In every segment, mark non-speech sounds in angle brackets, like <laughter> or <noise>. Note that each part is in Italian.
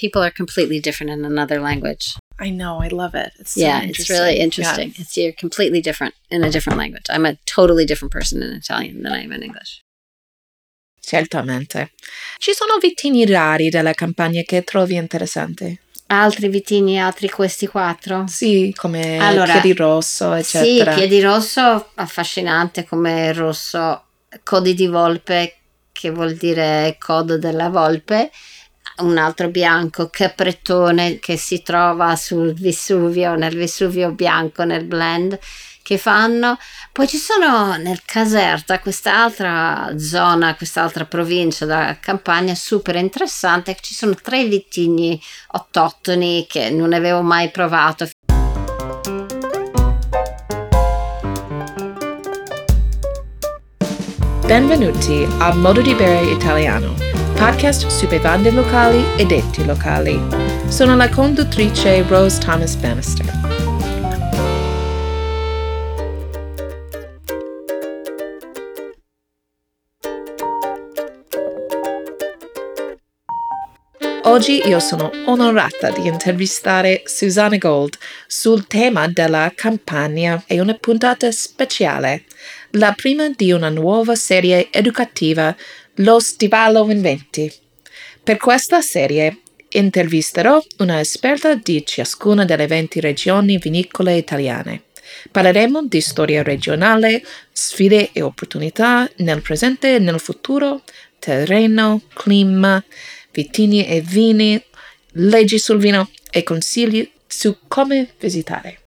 people are completely different in another language. I know. I love it. It's so yeah, it's really interesting. Yeah. It's you're completely different in a different language. I'm a totally different person in Italian than I am in English. Certamente. Ci sono vitigni rari della campagna che trovi interessanti? Altri vitigni, altri questi quattro? Sì, come Allora, piedi rosso, eccetera. Sì, piedi rosso, affascinante come rosso, codi di volpe, che vuol dire codo della volpe, un altro bianco, capretone, che si trova sul Vesuvio, nel Vesuvio bianco, nel blend che fanno. Poi ci sono nel Caserta quest'altra zona, quest'altra provincia da campagna super interessante. Ci sono tre vitigni autoctoni che non avevo mai provato. Benvenuti a Modo di Bere Italiano, podcast su bevande locali e detti locali. Sono la conduttrice Rose Thomas Bannister. Oggi io sono onorata di intervistare Susanna Gold sul tema della campagna e una puntata speciale, la prima di una nuova serie educativa, Lo Stivalo in 20. Per questa serie intervisterò una esperta di ciascuna delle 20 regioni vinicole italiane. Parleremo di storia regionale, sfide e opportunità nel presente e nel futuro, terreno, clima, vitigni e vini, leggi sul vino e consigli su come visitare.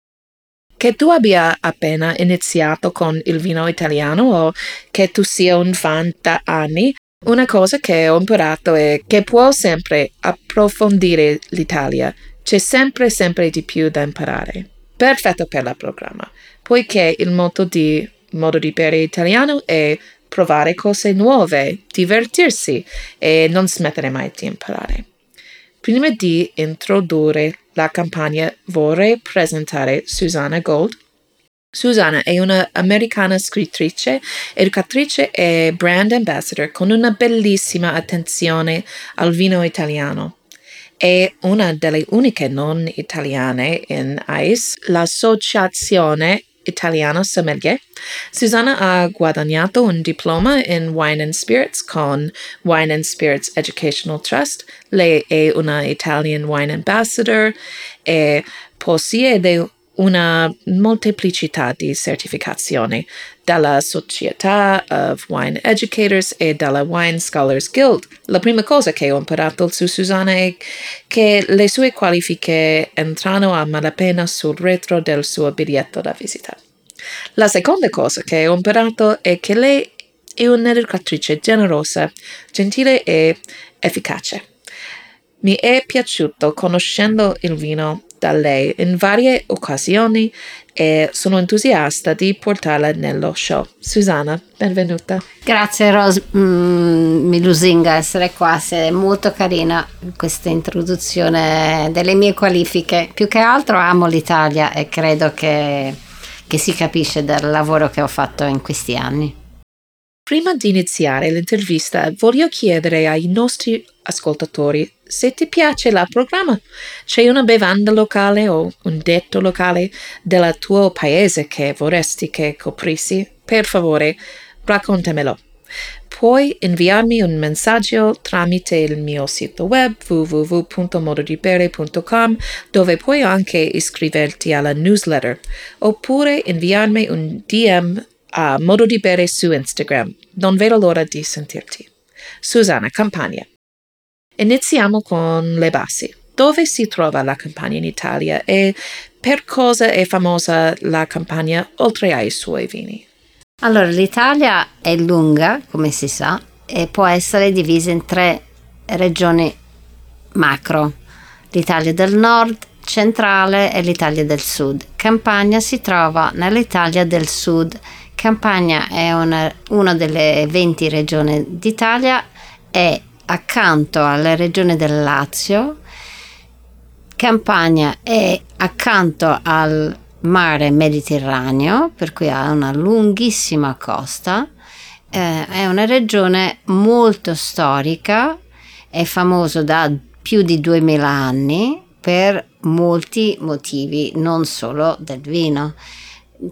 Che tu abbia appena iniziato con il vino italiano o che tu sia un fan da anni, una cosa che ho imparato è che può sempre approfondire l'Italia. C'è sempre, sempre di più da imparare. Perfetto per il programma, poiché il motto di modo di bere italiano è provare cose nuove, divertirsi e non smettere mai di imparare. Prima di introdurre la campagna vorrei presentare Susanna Gold. Susanna è una americana scrittrice, educatrice e brand ambassador con una bellissima attenzione al vino italiano. È una delle uniche non italiane in ICE, l'associazione italiana sommelier. Susanna ha guadagnato un diploma in Wine and Spirits con Wine and Spirits Educational Trust. Lei è una Italian Wine Ambassador e possiede una molteplicità di certificazioni dalla Società of Wine Educators e dalla Wine Scholars Guild. La prima cosa che ho imparato su Susanna è che le sue qualifiche entrano a malapena sul retro del suo biglietto da visita. La seconda cosa che ho imparato è che lei è un'educatrice generosa, gentile e efficace. Mi è piaciuto conoscendo il vino da lei in varie occasioni e sono entusiasta di portarla nello show. Susanna, benvenuta. Grazie Rose, mm, mi lusinga essere qua, sei molto carina questa introduzione delle mie qualifiche. Più che altro amo l'Italia e credo che, che si capisce dal lavoro che ho fatto in questi anni. Prima di iniziare l'intervista voglio chiedere ai nostri ascoltatori se ti piace il programma, c'è una bevanda locale o un detto locale del tuo paese che vorresti che coprissi? Per favore, raccontamelo. Puoi inviarmi un messaggio tramite il mio sito web www.mododibere.com dove puoi anche iscriverti alla newsletter oppure inviarmi un DM a Modo di Bere su Instagram. Non vedo l'ora di sentirti. Susanna Campagna. Iniziamo con le basi. Dove si trova la campagna in Italia e per cosa è famosa la campagna oltre ai suoi vini? Allora, l'Italia è lunga, come si sa, e può essere divisa in tre regioni macro. L'Italia del nord, centrale e l'Italia del sud. Campania si trova nell'Italia del sud. Campania è una, una delle 20 regioni d'Italia e accanto alla regione del Lazio, Campania è accanto al mare Mediterraneo, per cui ha una lunghissima costa, eh, è una regione molto storica, è famoso da più di 2000 anni per molti motivi, non solo del vino.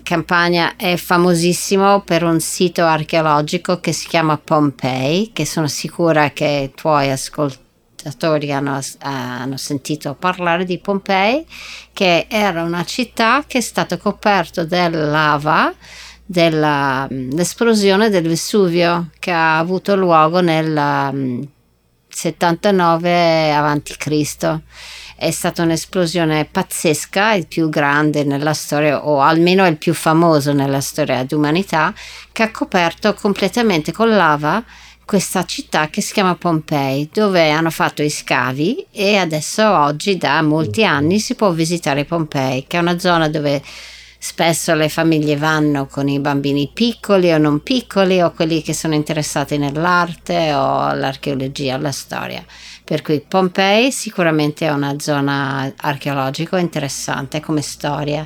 Campania è famosissimo per un sito archeologico che si chiama Pompei, che sono sicura che i tuoi ascoltatori hanno, hanno, sentito parlare di Pompei, che era una città che è stata coperta della lava dell'esplosione del Vesuvio che ha avuto luogo nel 79 a.C. È stata un'esplosione pazzesca, il più grande nella storia, o almeno il più famoso nella storia dell'umanità, che ha coperto completamente con lava questa città che si chiama Pompei, dove hanno fatto i scavi e adesso oggi da molti anni si può visitare Pompei, che è una zona dove Spesso le famiglie vanno con i bambini piccoli o non piccoli o quelli che sono interessati nell'arte o all'archeologia, alla storia. Per cui Pompei sicuramente è una zona archeologica interessante come storia.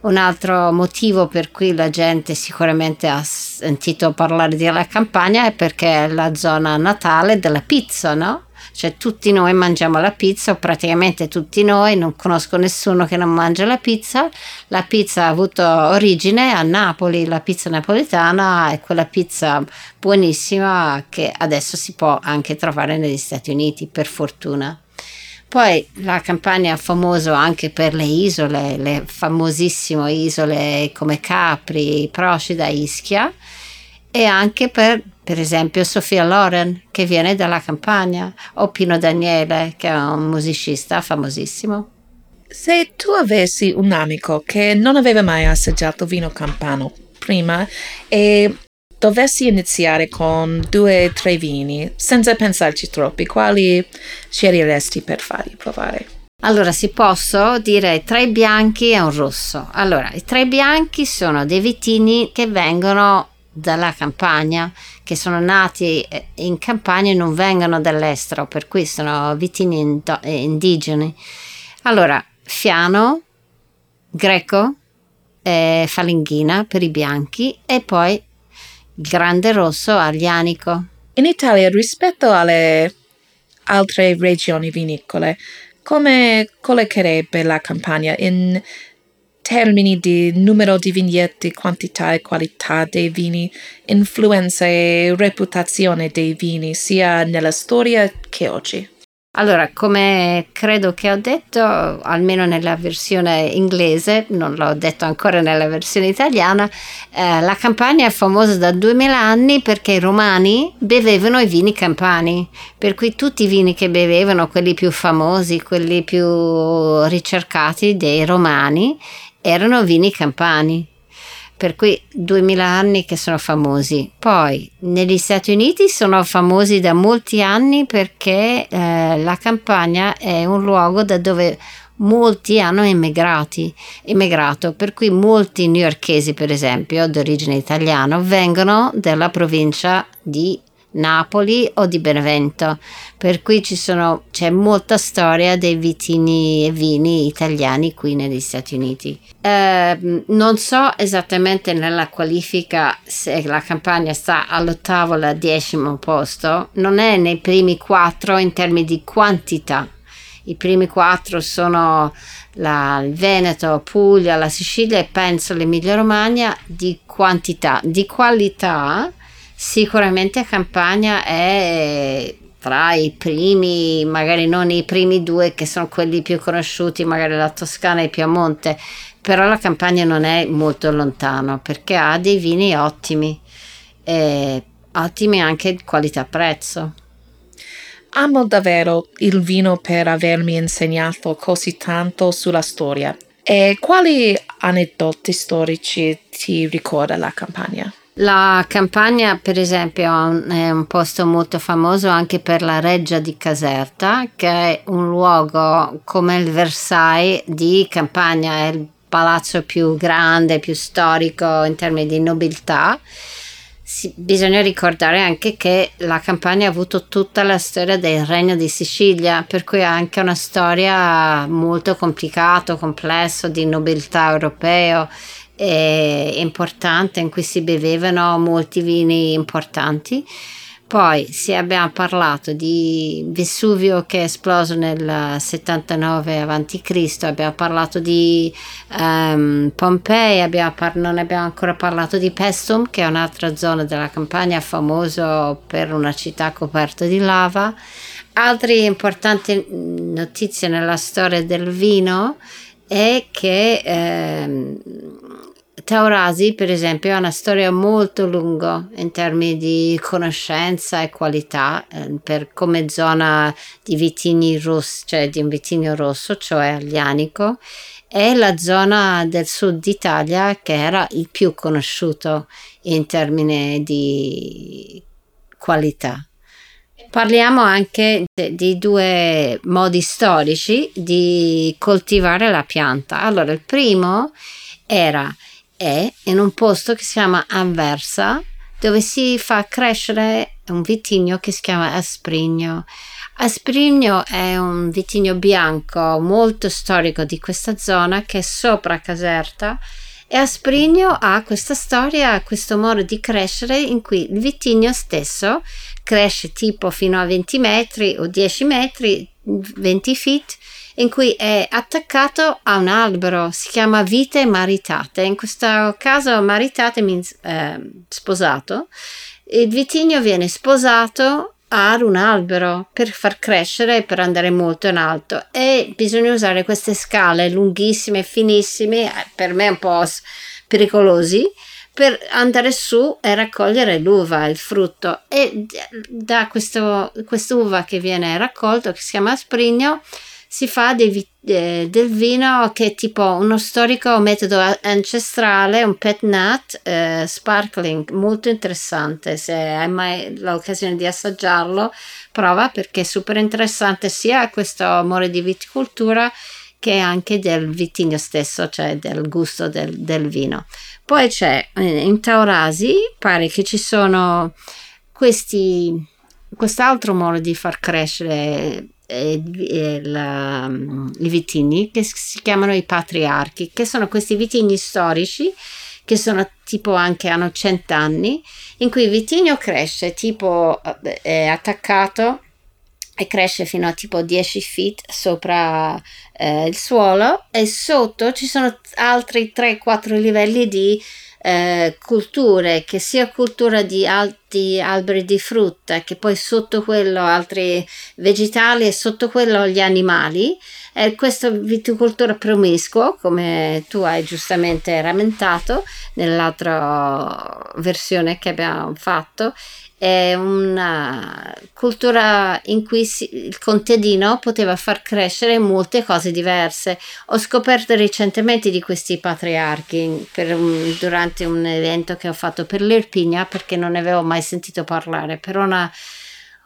Un altro motivo per cui la gente sicuramente ha sentito parlare della campagna è perché è la zona natale della pizza, no? Cioè tutti noi mangiamo la pizza, praticamente tutti noi, non conosco nessuno che non mangia la pizza. La pizza ha avuto origine a Napoli, la pizza napoletana è quella pizza buonissima che adesso si può anche trovare negli Stati Uniti, per fortuna. Poi la campagna è famosa anche per le isole, le famosissime isole come Capri, Procida, Ischia e anche per per esempio Sofia Loren che viene dalla campagna o Pino Daniele che è un musicista famosissimo. Se tu avessi un amico che non aveva mai assaggiato vino campano prima e dovessi iniziare con due o tre vini senza pensarci troppi, quali sceglieresti per fargli provare? Allora, si posso dire tre bianchi e un rosso. Allora, i tre bianchi sono dei vitini che vengono dalla campagna, che sono nati eh, in campagna e non vengono dall'estero, per cui sono vitini eh, indigeni. Allora, fiano, greco, eh, falinghina per i bianchi e poi grande rosso aglianico. In Italia, rispetto alle altre regioni vinicole, come collocherebbe la campagna in termini di numero di vigneti, quantità e qualità dei vini, influenza e reputazione dei vini, sia nella storia che oggi. Allora, come credo che ho detto, almeno nella versione inglese, non l'ho detto ancora nella versione italiana, eh, la Campania è famosa da 2000 anni perché i romani bevevano i vini campani, per cui tutti i vini che bevevano, quelli più famosi, quelli più ricercati dei romani, erano vini campani, per cui 2000 anni che sono famosi. Poi negli Stati Uniti sono famosi da molti anni perché eh, la campagna è un luogo da dove molti hanno emigrati, emigrato, per cui molti newyorkesi, per esempio, d'origine italiana, vengono dalla provincia di Napoli o di Benevento, per cui sono, c'è molta storia dei vitini e vini italiani qui negli Stati Uniti. Eh, non so esattamente nella qualifica se la campagna sta all'ottavo o al decimo posto, non è nei primi quattro in termini di quantità. I primi quattro sono la, il Veneto, Puglia, la Sicilia e penso l'Emilia Romagna di quantità. Di qualità Sicuramente Campania è tra i primi, magari non i primi due che sono quelli più conosciuti, magari la Toscana e il Piemonte, però la Campania non è molto lontano perché ha dei vini ottimi, e ottimi anche qualità-prezzo. Amo davvero il vino per avermi insegnato così tanto sulla storia. E quali aneddoti storici ti ricorda la Campania? La Campania, per esempio, è un posto molto famoso anche per la Reggia di Caserta, che è un luogo come il Versailles di Campania, è il palazzo più grande, più storico in termini di nobiltà. Si, bisogna ricordare anche che la Campania ha avuto tutta la storia del Regno di Sicilia, per cui ha anche una storia molto complicata, complessa di nobiltà europeo importante in cui si bevevano molti vini importanti, Poi se abbiamo parlato di Vesuvio che è esploso nel 79 a.C., abbiamo parlato di um, Pompei, abbiamo par- non abbiamo ancora parlato di Pestum che è un'altra zona della campagna famoso per una città coperta di lava. Altre importanti notizie nella storia del vino è che eh, Taurasi, per esempio, ha una storia molto lunga in termini di conoscenza e qualità eh, per come zona di vitigni rossi, cioè di un vitigno rosso, cioè aglianico, è la zona del sud d'Italia che era il più conosciuto in termini di qualità. Parliamo anche di due modi storici di coltivare la pianta. Allora, il primo era è in un posto che si chiama Anversa, dove si fa crescere un vitigno che si chiama Asprigno. Asprigno è un vitigno bianco molto storico di questa zona che è sopra Caserta e Asprigno ha questa storia, questo modo di crescere in cui il vitigno stesso cresce tipo fino a 20 metri o 10 metri, 20 feet in cui è attaccato a un albero, si chiama vite maritate. In questo caso maritate means eh, sposato. Il vitigno viene sposato ad un albero per far crescere e per andare molto in alto e bisogna usare queste scale lunghissime, finissime, eh, per me un po' pericolosi, per andare su e raccogliere l'uva, il frutto. E da questo, quest'uva che viene raccolto, che si chiama sprigno, si fa dei, eh, del vino che è tipo uno storico metodo ancestrale, un pet nut eh, sparkling, molto interessante. Se hai mai l'occasione di assaggiarlo, prova perché è super interessante sia questo amore di viticoltura che anche del vitigno stesso, cioè del gusto del, del vino. Poi c'è eh, in Taurasi, pare che ci sono questi, quest'altro modo di far crescere eh, la, i vitigni che si chiamano i patriarchi, che sono questi vitigni storici che sono tipo anche hanno cent'anni, in cui il vitigno cresce tipo eh, è attaccato e cresce fino a tipo 10 feet sopra eh, il suolo e sotto ci sono altri 3-4 livelli di eh, culture, che sia cultura di alti alberi di frutta, che poi sotto quello altri vegetali e sotto quello gli animali. Eh, questa viticoltura promiscuo, come tu hai giustamente rammentato nell'altra versione che abbiamo fatto, è una cultura in cui si, il contadino poteva far crescere molte cose diverse. Ho scoperto recentemente di questi patriarchi un, durante un evento che ho fatto per l'Irpigna perché non ne avevo mai sentito parlare, per una,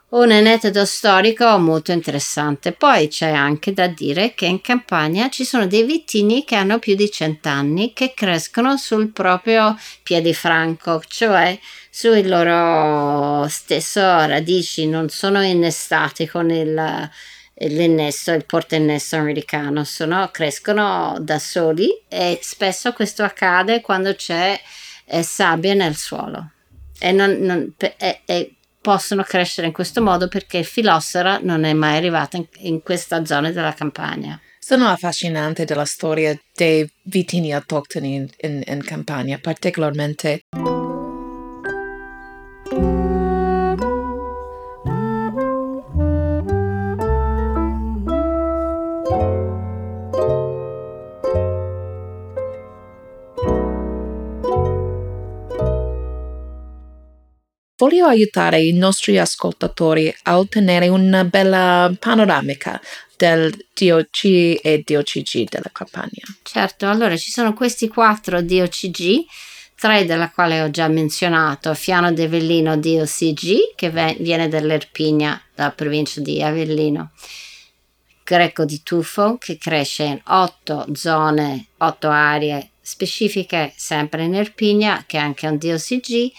un aneddoto storico molto interessante. Poi c'è anche da dire che in campagna ci sono dei vitigni che hanno più di cent'anni che crescono sul proprio piede franco, cioè sui loro stesso radici, non sono innestati con il, l'innesto, il portainnesto americano, sono, crescono da soli e spesso questo accade quando c'è eh, sabbia nel suolo e, non, non, e, e, possono crescere in questo modo perché il filossera non è mai arrivato in, in questa zona della campagna. Sono affascinante della storia dei vitigni autoctoni in, in, in campagna, particolarmente voglio aiutare i nostri ascoltatori a ottenere una bella panoramica del DOC e DOCG della campagna. Certo, allora ci sono questi quattro DOCG, tre della quale ho già menzionato, Fiano di Avellino DOCG, che viene dall'Erpigna, dalla provincia di Avellino. Greco di Tufo, che cresce in otto zone, otto aree specifiche, sempre in Erpigna, che è anche un DOCG,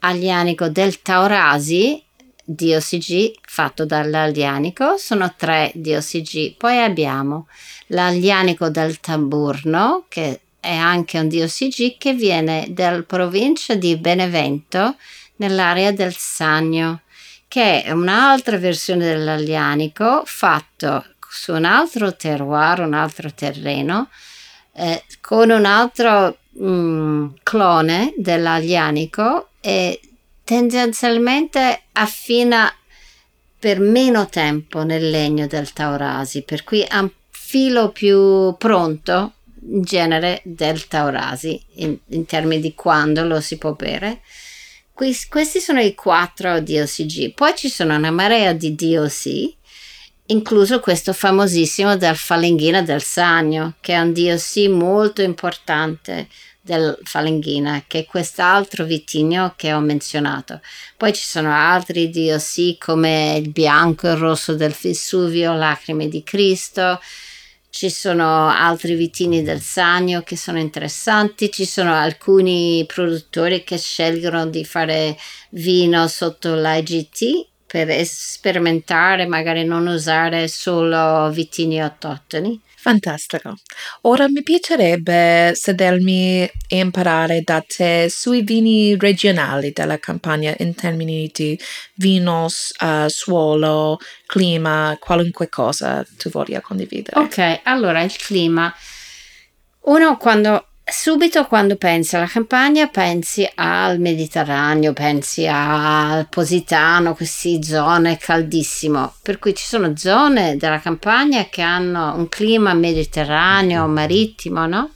Alianico del Taurasi, DOCG fatto dall'Alianico, sono tre DOCG. Poi abbiamo l'Alianico del Tamburno, che è anche un DOCG che viene dalla provincia di Benevento, nell'area del Sagno. che è un'altra versione dell'Aglianico fatto su un altro terroir, un altro terreno, eh, con un altro mh, mm, clone dell'Aglianico e tendenzialmente affina per meno tempo nel legno del Taurasi, per cui ha un filo più pronto in genere del Taurasi in, in termini di quando lo si può bere. questi sono i quattro DOCG, poi ci sono una marea di DOC, incluso questo famosissimo del Falenghina del Sagno, che è un DOC molto importante del Falenghina, che è quest'altro vitigno che ho menzionato. Poi ci sono altri DOC come il bianco e il rosso del Vesuvio, Lacrime di Cristo, ci sono altri vitigni del Sagno che sono interessanti, ci sono alcuni produttori che scelgono di fare vino sotto l'IGT per sperimentare, magari non usare solo vitigni autoctoni. Fantastico. Ora mi piacerebbe sedermi e imparare da te sui vini regionali della campagna in termini di vino, uh, suolo, clima, qualunque cosa tu voglia condividere. Ok, allora il clima. Uno quando subito quando pensi alla campagna pensi al Mediterraneo, pensi al Positano, queste zone caldissimo, per cui ci sono zone della campagna che hanno un clima mediterraneo, marittimo, no?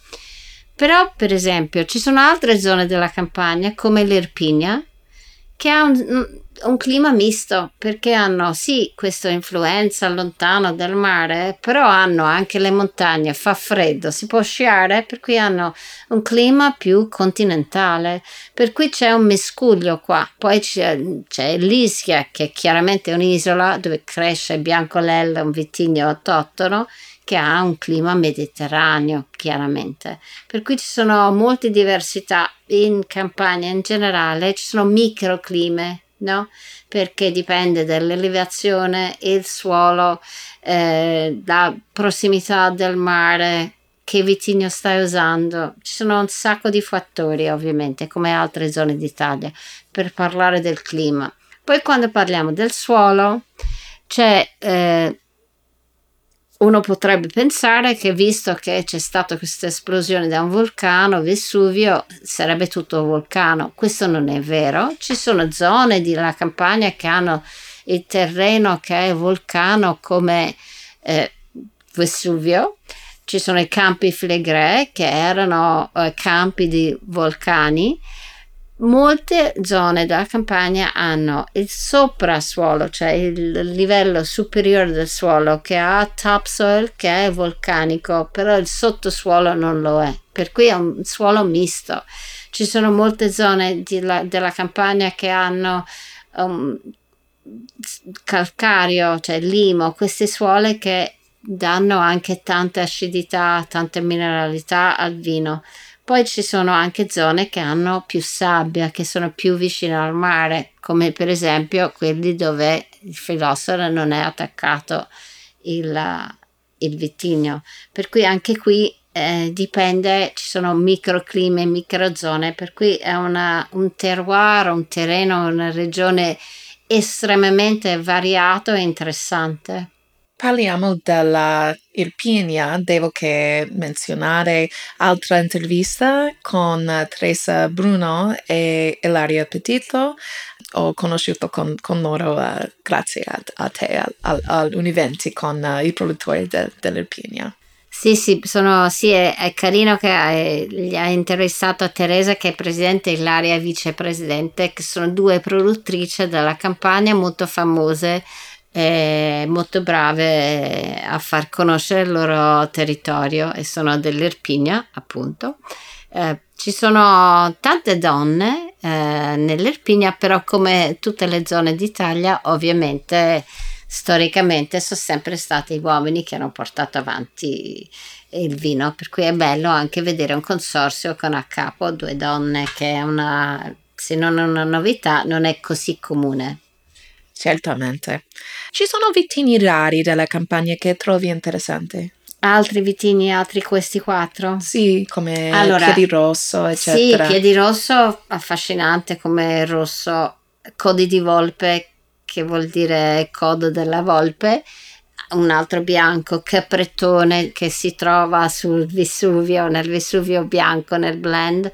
Però per esempio ci sono altre zone della campagna come l'Irpinia che ha un, un clima misto perché hanno sì questa influenza lontano dal mare, però hanno anche le montagne, fa freddo, si può sciare, per cui hanno un clima più continentale, per cui c'è un miscuglio qua. Poi c'è, c'è l'Ischia che chiaramente è un'isola dove cresce Biancolella, un vitigno autoctono che ha un clima mediterraneo, chiaramente. Per cui ci sono molte diversità in campagna in generale, ci sono microclimi no? Perché dipende dall'elevazione, il suolo, eh, prossimità del mare, che vitigno stai usando. Ci sono un sacco di fattori, ovviamente, come altre zone d'Italia, per parlare del clima. Poi quando parliamo del suolo, c'è eh, uno potrebbe pensare che visto che c'è stata questa esplosione da un vulcano, Vesuvio, sarebbe tutto vulcano. Questo non è vero. Ci sono zone della campagna che hanno il terreno che è vulcano come eh, Vesuvio. Ci sono i campi Flegrei che erano eh, campi di vulcani Molte zone della campagna hanno il soprasuolo, cioè il livello superiore del suolo che ha topsoil che è vulcanico, però il sottosuolo non lo è, per cui è un suolo misto. Ci sono molte zone la, della campagna che hanno um, calcario, cioè limo, queste suole che danno anche tanta acidità, tanta mineralità al vino poi ci sono anche zone che hanno più sabbia, che sono più vicine al mare, come per esempio quelli dove il filosofo non è attaccato il, il vitigno. Per cui anche qui eh, dipende, ci sono microclimi e microzone, per cui è una, un terroir, un terreno, una regione estremamente variato e interessante. Parliamo della devo che menzionare altra intervista con Teresa Bruno e Ilaria Petito. Ho conosciuto con, con loro uh, grazie a, a te, al, all'Univenti con uh, i produttori de, dell'Irpinia. Sì, sì, sono, sì è, è, carino che hai, gli ha interessato a Teresa che è presidente e Ilaria vicepresidente, che sono due produttrici della campagna molto famose eh, molto brave a far conoscere il loro territorio e sono dell'Irpinia appunto. Eh, ci sono tante donne eh, nell'Irpinia, però come tutte le zone d'Italia, ovviamente storicamente sono sempre stati gli uomini che hanno portato avanti il vino, per cui è bello anche vedere un consorzio con a capo due donne, che è una, se non una novità, non è così comune. Certamente. Ci sono vitigni rari della campagna che trovi interessanti? Altri vitigni, altri questi quattro? Sì, come allora, Piedirosso, eccetera. Sì, Piedirosso affascinante come rosso, Codi di Volpe che vuol dire codo della volpe, un altro bianco capretone che si trova sul Vesuvio, nel Vesuvio bianco, nel blend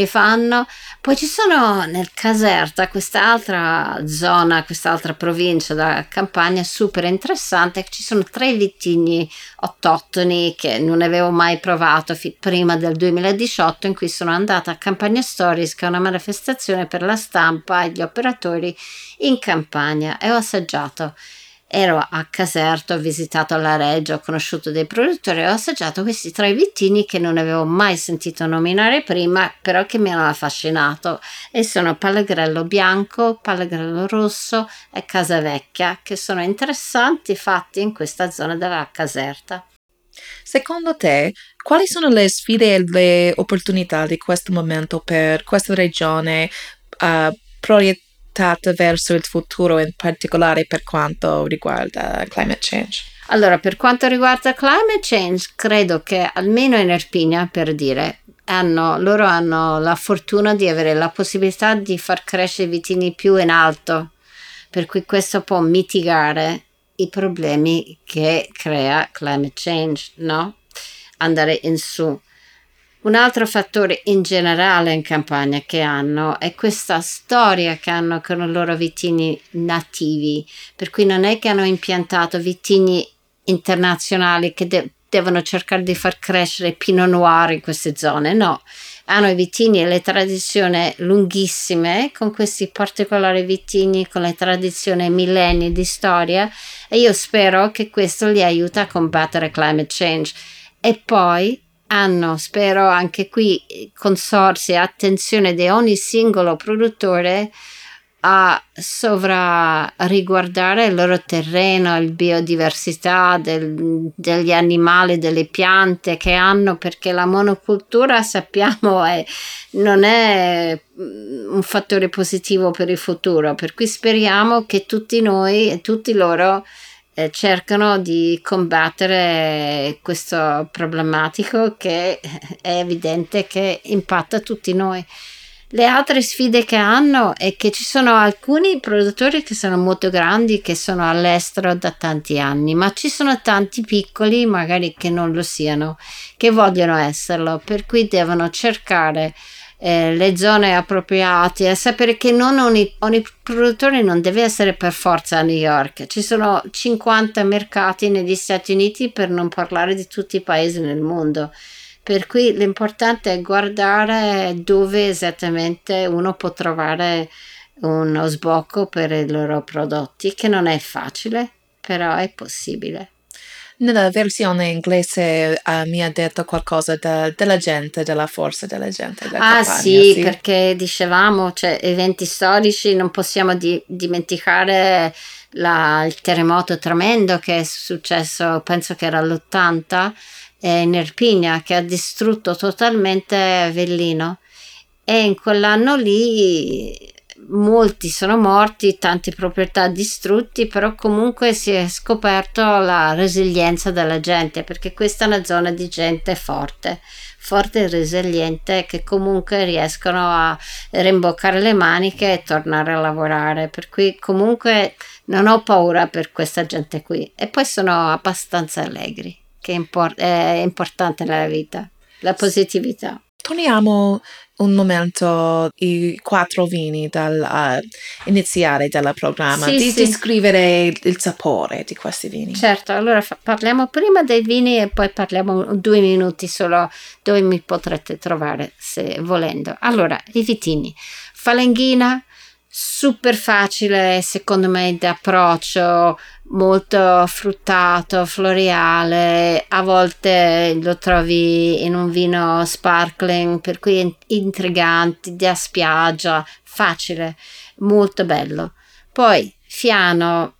che fanno. Poi ci sono nel Caserta quest'altra zona, quest'altra provincia da campagna super interessante. Ci sono tre vitigni autoctoni che non avevo mai provato fi- prima del 2018 in cui sono andata a Campagna Stories che è una manifestazione per la stampa e gli operatori in campagna e ho assaggiato ero a Caserto, ho visitato la Reggio, ho conosciuto dei produttori e ho assaggiato questi tre vittini che non avevo mai sentito nominare prima, però che mi hanno affascinato e sono Pallegrello bianco, Pallegrello rosso e Casavecchia, che sono interessanti fatti in questa zona della Caserta. Secondo te, quali sono le sfide e le opportunità di questo momento per questa regione uh, proiettare orientata verso il futuro, in particolare per quanto riguarda climate change? Allora, per quanto riguarda climate change, credo che almeno in Erpinia, per dire, hanno, loro hanno la fortuna di avere la possibilità di far crescere i vitini più in alto, per cui questo può mitigare i problemi che crea climate change, no? Andare in su. Un altro fattore in generale in campagna che hanno è questa storia che hanno con i loro vitigni nativi, per cui non è che hanno impiantato vitigni internazionali che de- devono cercare di far crescere Pinot Noir in queste zone, no. Hanno i vitigni e le tradizioni lunghissime con questi particolari vitigni con le tradizioni millenni di storia e io spero che questo li aiuta a combattere climate change. E poi hanno, spero anche qui, consorsi e attenzione di ogni singolo produttore a sovrariguardare il loro terreno, la biodiversità del, degli animali, delle piante che hanno, perché la monocultura sappiamo è, non è un fattore positivo per il futuro, per cui speriamo che tutti noi e tutti loro eh, cercano di combattere questo problematico che <laughs> è evidente che impatta tutti noi. Le altre sfide che hanno è che ci sono alcuni produttori che sono molto grandi, che sono all'estero da tanti anni, ma ci sono tanti piccoli, magari che non lo siano, che vogliono esserlo, per cui devono cercare eh, le zone appropriate, sapere che non ogni, ogni, produttore non deve essere per forza a New York. Ci sono 50 mercati negli Stati Uniti per non parlare di tutti i paesi nel mondo. Per cui l'importante è guardare dove esattamente uno può trovare uno sbocco per i loro prodotti, che non è facile, però è possibile. Nella versione inglese uh, mi ha detto qualcosa de, della gente, della forza della gente. Della ah campagna, sì, sì, perché dicevamo, cioè, eventi storici, non possiamo di, dimenticare la, il terremoto tremendo che è successo, penso che era l'80, eh, in Erpinia, che ha distrutto totalmente Avellino. E in quell'anno lì molti sono morti, tante proprietà distrutte, però comunque si è scoperto la resilienza della gente, perché questa è una zona di gente forte, forte e resiliente, che comunque riescono a rimboccare le maniche e tornare a lavorare. Per cui comunque non ho paura per questa gente qui. E poi sono abbastanza allegri, che è, import- è importante nella vita, la positività. Torniamo un momento i quattro vini dal uh, iniziare del programma, sì, di sì. descrivere il sapore di questi vini. Certo, allora fa- parliamo prima dei vini e poi parliamo due minuti solo dove mi potrete trovare se volendo. Allora, i vitini. Falenghina, super facile secondo me d'approccio, molto fruttato, floreale, a volte lo trovi in un vino sparkling, per cui intrigante, da spiaggia, facile, molto bello. Poi Fiano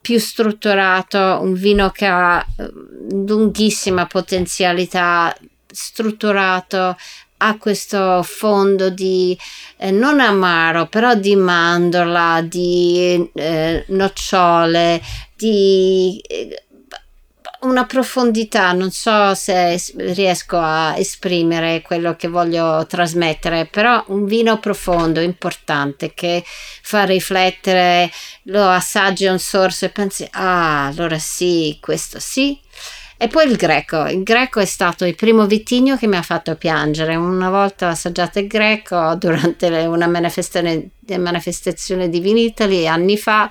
più strutturato, un vino che ha eh, lunghissima potenzialità, strutturato, ha questo fondo di eh, non amaro, però di mandorla, di eh, nocciole, di eh, una profondità, non so se riesco a esprimere quello che voglio trasmettere, però un vino profondo, importante, che fa riflettere, lo assaggi un sorso e pensi, ah, allora sì, questo sì. E poi il greco, il greco è stato il primo vitigno che mi ha fatto piangere. Una volta ho assaggiato il greco durante una manifestazione, manifestazione di Vinitali anni fa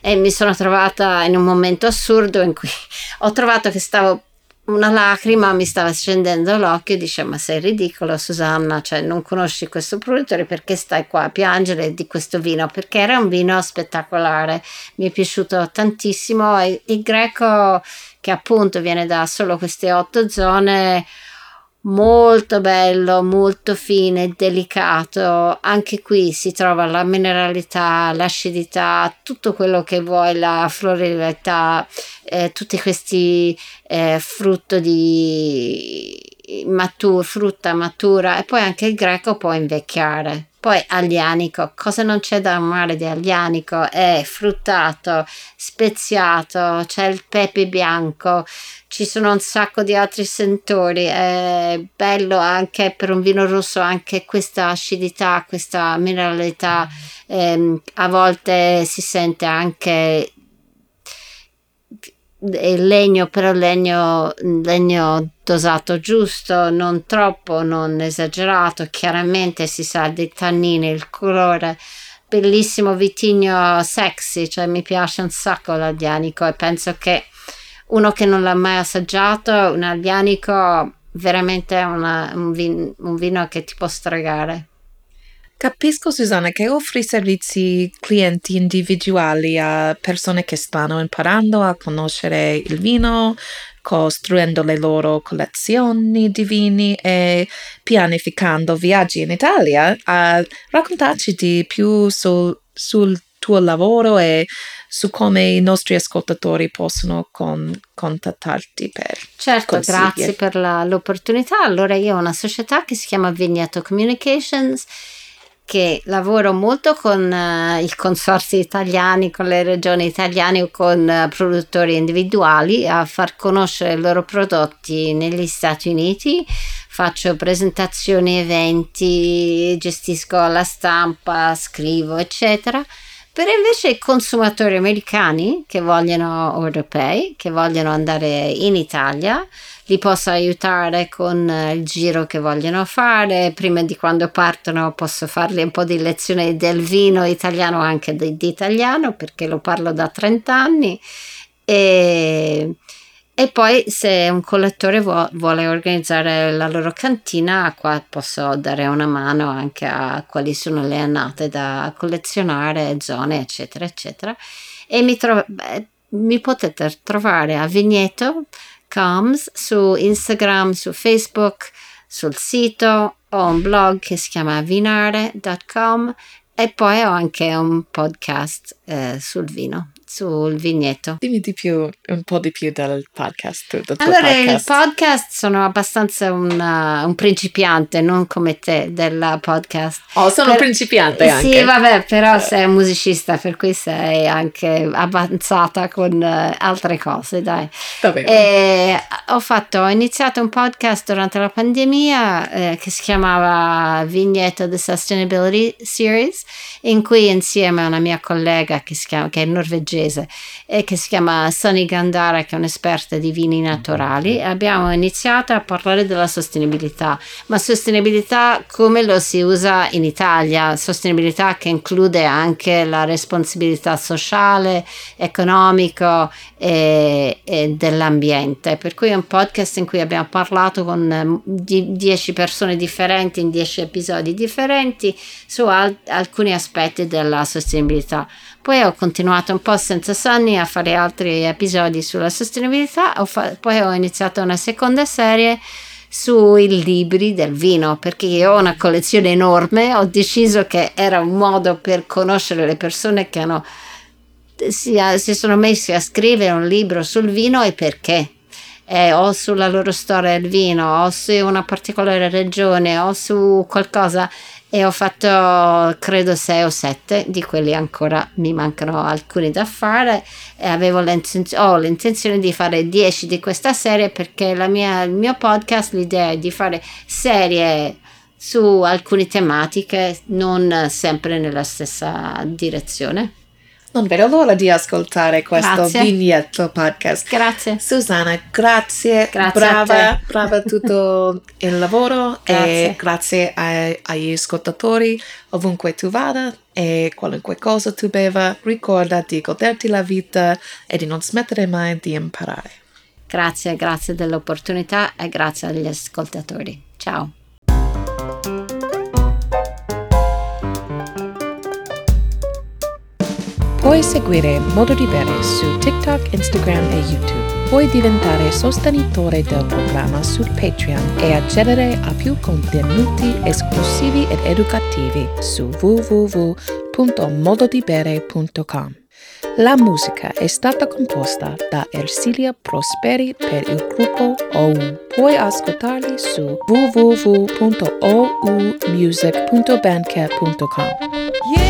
e mi sono trovata in un momento assurdo in cui <laughs> ho trovato che stavo una lacrima mi stava scendendo l'occhio e dice ma sei ridicola Susanna cioè non conosci questo produttore perché stai qua a piangere di questo vino? Perché era un vino spettacolare mi è piaciuto tantissimo e il greco che appunto viene da solo queste otto zone molto bello, molto fine, delicato. Anche qui si trova la mineralità, l'acidità, tutto quello che vuoi, la florilità, eh, tutti questi eh, frutto di matur, frutta matura e poi anche il greco può invecchiare. Poi aglianico, cosa non c'è da amare di aglianico? È fruttato, speziato, c'è il pepe bianco, ci sono un sacco di altri sentori, è bello anche per un vino rosso anche questa acidità, questa mineralità, ehm, a volte si sente anche il legno, però legno, legno dosato giusto, non troppo, non esagerato, chiaramente si sa dei tannini, il colore, bellissimo vitigno sexy, cioè mi piace un sacco l'albianico e penso che uno che non l'ha mai assaggiato, un albianico veramente è una, un, vin, un vino che ti può stregare. Capisco Susanna che offri servizi clienti individuali a persone che stanno imparando a conoscere il vino, costruendo le loro collezioni di vini e pianificando viaggi in Italia. A raccontarci di più sul, sul tuo lavoro e su come i nostri ascoltatori possono con, contattarti per Certo, consigli. grazie per la, l'opportunità. Allora io ho una società che si chiama Vigneto Communications che lavoro molto con uh, i consorsi italiani, con le regioni italiane o con uh, produttori individuali a far conoscere i loro prodotti negli Stati Uniti. Faccio presentazioni, eventi, gestisco la stampa, scrivo, eccetera. Per invece i consumatori americani che vogliono, europei, che vogliono andare in Italia, li posso aiutare con eh, il giro che vogliono fare. Prima di quando partono posso fargli un po' di lezione del vino italiano, anche di, di italiano, perché lo parlo da 30 anni. E, e poi se un collettore vuole, vuole organizzare la loro cantina, qua posso dare una mano anche a quali sono le annate da collezionare, zone, eccetera, eccetera. E mi, tro- mi potete trovare a Vigneto Coms su Instagram, su Facebook, sul sito, ho un blog che si chiama vinare.com e poi ho anche un podcast eh, sul vino sul vigneto. Dimmi di più, un po' di più del podcast. Del allora, podcast. il podcast sono abbastanza una, un principiante, non come te del podcast. Oh, sono per, principiante anche. Sì, vabbè, però sei un musicista, per cui sei anche avanzata con uh, altre cose, dai. E ho, fatto, ho iniziato un podcast durante la pandemia eh, che si chiamava Vigneto The Sustainability Series, in cui insieme a una mia collega che, si chiama, che è norvegese, francese eh, che si chiama Sunny Gandara, che è un'esperta di vini naturali. Abbiamo iniziato a parlare della sostenibilità, ma sostenibilità come lo si usa in Italia, sostenibilità che include anche la responsabilità sociale, economico e, e dell'ambiente. Per cui è un podcast in cui abbiamo parlato con 10 persone differenti in 10 episodi differenti su al- alcuni aspetti della sostenibilità. Poi ho continuato un po' senza Sunny a fare altri episodi sulla sostenibilità, ho fa- poi ho iniziato una seconda serie sui libri del vino perché io ho una collezione enorme, ho deciso che era un modo per conoscere le persone che hanno, si, si sono messi a scrivere un libro sul vino e perché. Eh, o sulla loro storia del vino, o su una particolare regione, o su qualcosa e ho fatto credo sei o sette, di quelli ancora mi mancano alcuni da fare e avevo l'intenzione, ho l'intenzione di fare dieci di questa serie perché mia, il mio podcast, l'idea è di fare serie su alcune tematiche, non sempre nella stessa direzione. Non vedo l'ora di ascoltare questo Grazie. vignetto podcast. Grazie. Susanna, grazie, Grazie a brava, te. brava tutto <laughs> il lavoro Grazie. e grazie ai- agli ascoltatori ovunque tu vada e qualunque cosa tu beva, ricorda di goderti la vita e di non smettere mai di imparare. Grazie, grazie dell'opportunità e grazie agli ascoltatori. Ciao. Puoi seguire Modo di Bere su TikTok, Instagram e YouTube. Puoi diventare sostenitore del programma su Patreon e accedere a più contenuti esclusivi ed educativi su www.mododibere.com. La musica è stata composta da Ersilia Prosperi per il gruppo OU. Puoi ascoltarli su www.oumusic.bandcamp.com.